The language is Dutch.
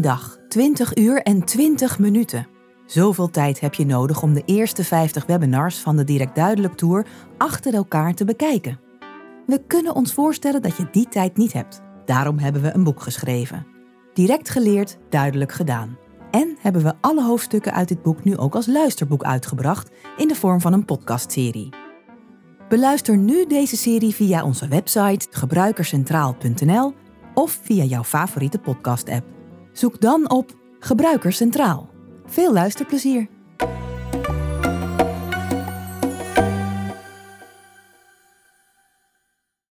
dag, 20 uur en 20 minuten. Zoveel tijd heb je nodig om de eerste 50 webinars van de Direct Duidelijk Tour achter elkaar te bekijken. We kunnen ons voorstellen dat je die tijd niet hebt. Daarom hebben we een boek geschreven. Direct geleerd, duidelijk gedaan. En hebben we alle hoofdstukken uit dit boek nu ook als luisterboek uitgebracht in de vorm van een podcastserie. Beluister nu deze serie via onze website gebruikerscentraal.nl of via jouw favoriete podcast-app. Zoek dan op Gebruikerscentraal. Veel luisterplezier!